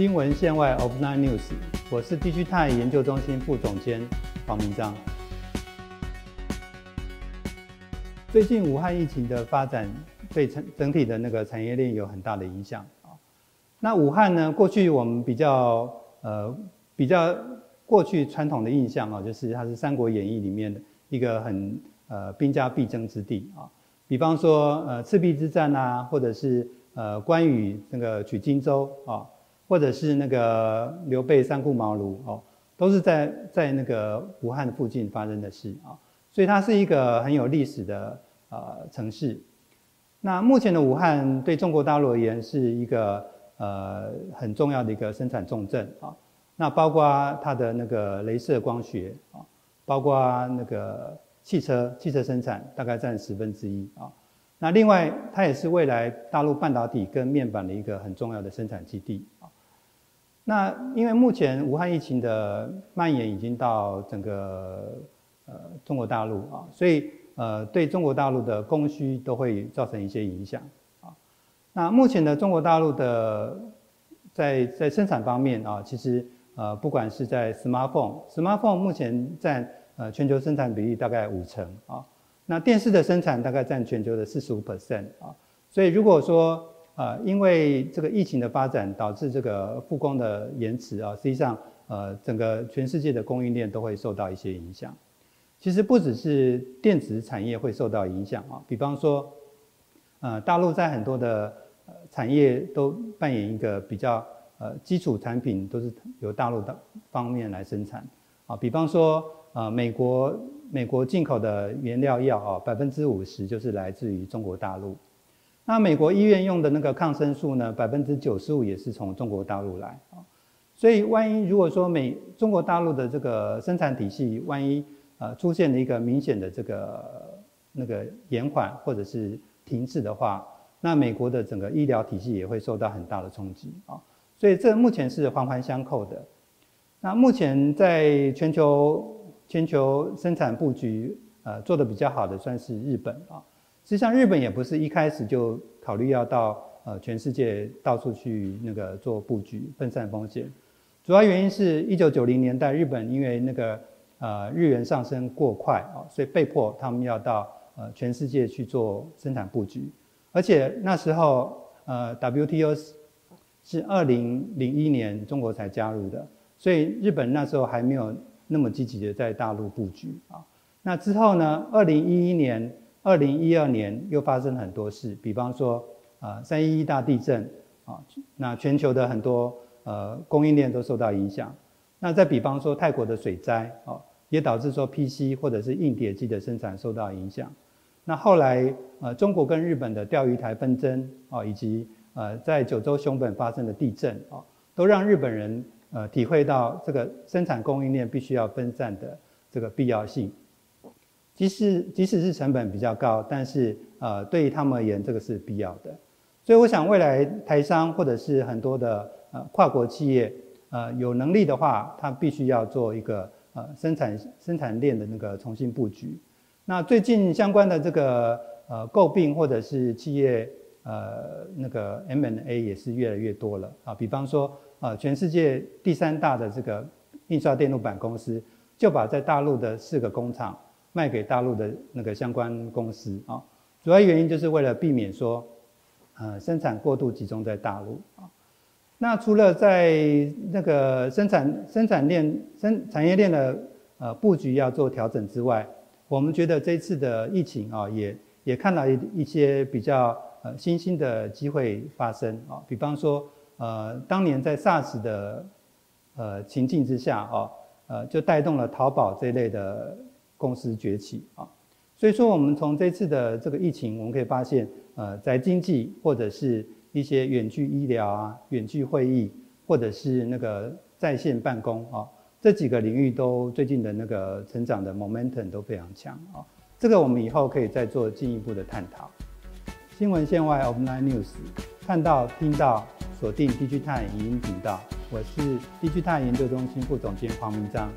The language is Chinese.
新闻线外 Offline News，我是地区泰研究中心副总监黄明章。最近武汉疫情的发展对整整体的那个产业链有很大的影响啊。那武汉呢，过去我们比较呃比较过去传统的印象啊，就是它是《三国演义》里面的一个很呃兵家必争之地啊。比方说呃赤壁之战啊，或者是呃关羽那个取荆州啊。或者是那个刘备三顾茅庐哦，都是在在那个武汉附近发生的事啊，所以它是一个很有历史的呃城市。那目前的武汉对中国大陆而言是一个呃很重要的一个生产重镇啊，那包括它的那个镭射光学啊，包括那个汽车汽车生产大概占十分之一啊。那另外它也是未来大陆半导体跟面板的一个很重要的生产基地。那因为目前武汉疫情的蔓延已经到整个呃中国大陆啊，所以呃对中国大陆的供需都会造成一些影响啊。那目前的中国大陆的在在生产方面啊，其实呃不管是在 smartphone，smartphone 目前占呃全球生产比例大概五成啊，那电视的生产大概占全球的四十五 percent 啊，所以如果说呃，因为这个疫情的发展导致这个复工的延迟啊，实际上呃，整个全世界的供应链都会受到一些影响。其实不只是电子产业会受到影响啊，比方说，呃，大陆在很多的产业都扮演一个比较呃基础产品都是由大陆的方面来生产啊，比方说呃美国美国进口的原料药啊，百分之五十就是来自于中国大陆。那美国医院用的那个抗生素呢，百分之九十五也是从中国大陆来啊，所以万一如果说美中国大陆的这个生产体系万一呃出现了一个明显的这个那个延缓或者是停滞的话，那美国的整个医疗体系也会受到很大的冲击啊，所以这目前是环环相扣的。那目前在全球全球生产布局呃做的比较好的算是日本啊。实际上，日本也不是一开始就考虑要到呃全世界到处去那个做布局、分散风险。主要原因是一九九零年代，日本因为那个呃日元上升过快啊，所以被迫他们要到呃全世界去做生产布局。而且那时候呃 WTO 是二零零一年中国才加入的，所以日本那时候还没有那么积极的在大陆布局啊。那之后呢，二零一一年。二零一二年又发生很多事，比方说啊三一一大地震啊，那全球的很多呃供应链都受到影响。那再比方说泰国的水灾啊，也导致说 PC 或者是硬碟机的生产受到影响。那后来呃中国跟日本的钓鱼台纷争啊，以及呃在九州熊本发生的地震啊，都让日本人呃体会到这个生产供应链必须要分散的这个必要性。即使即使是成本比较高，但是呃，对于他们而言，这个是必要的。所以我想，未来台商或者是很多的呃跨国企业，呃有能力的话，他必须要做一个呃生产生产链的那个重新布局。那最近相关的这个呃诟病或者是企业呃那个 MNA 也是越来越多了啊。比方说呃全世界第三大的这个印刷电路板公司，就把在大陆的四个工厂。卖给大陆的那个相关公司啊，主要原因就是为了避免说，呃，生产过度集中在大陆啊。那除了在那个生产生产链生产业链的呃布局要做调整之外，我们觉得这次的疫情啊，也也看到一一些比较呃新兴的机会发生啊。比方说，呃，当年在 SARS 的呃情境之下啊，呃，就带动了淘宝这类的。公司崛起啊，所以说我们从这次的这个疫情，我们可以发现，呃，在经济或者是一些远距医疗啊、远距会议，或者是那个在线办公啊，这几个领域都最近的那个成长的 momentum 都非常强啊。这个我们以后可以再做进一步的探讨。新闻线外 Offline News，看到听到锁定 DG 探影音频道，我是 DG 探研究中心副总监黄明章。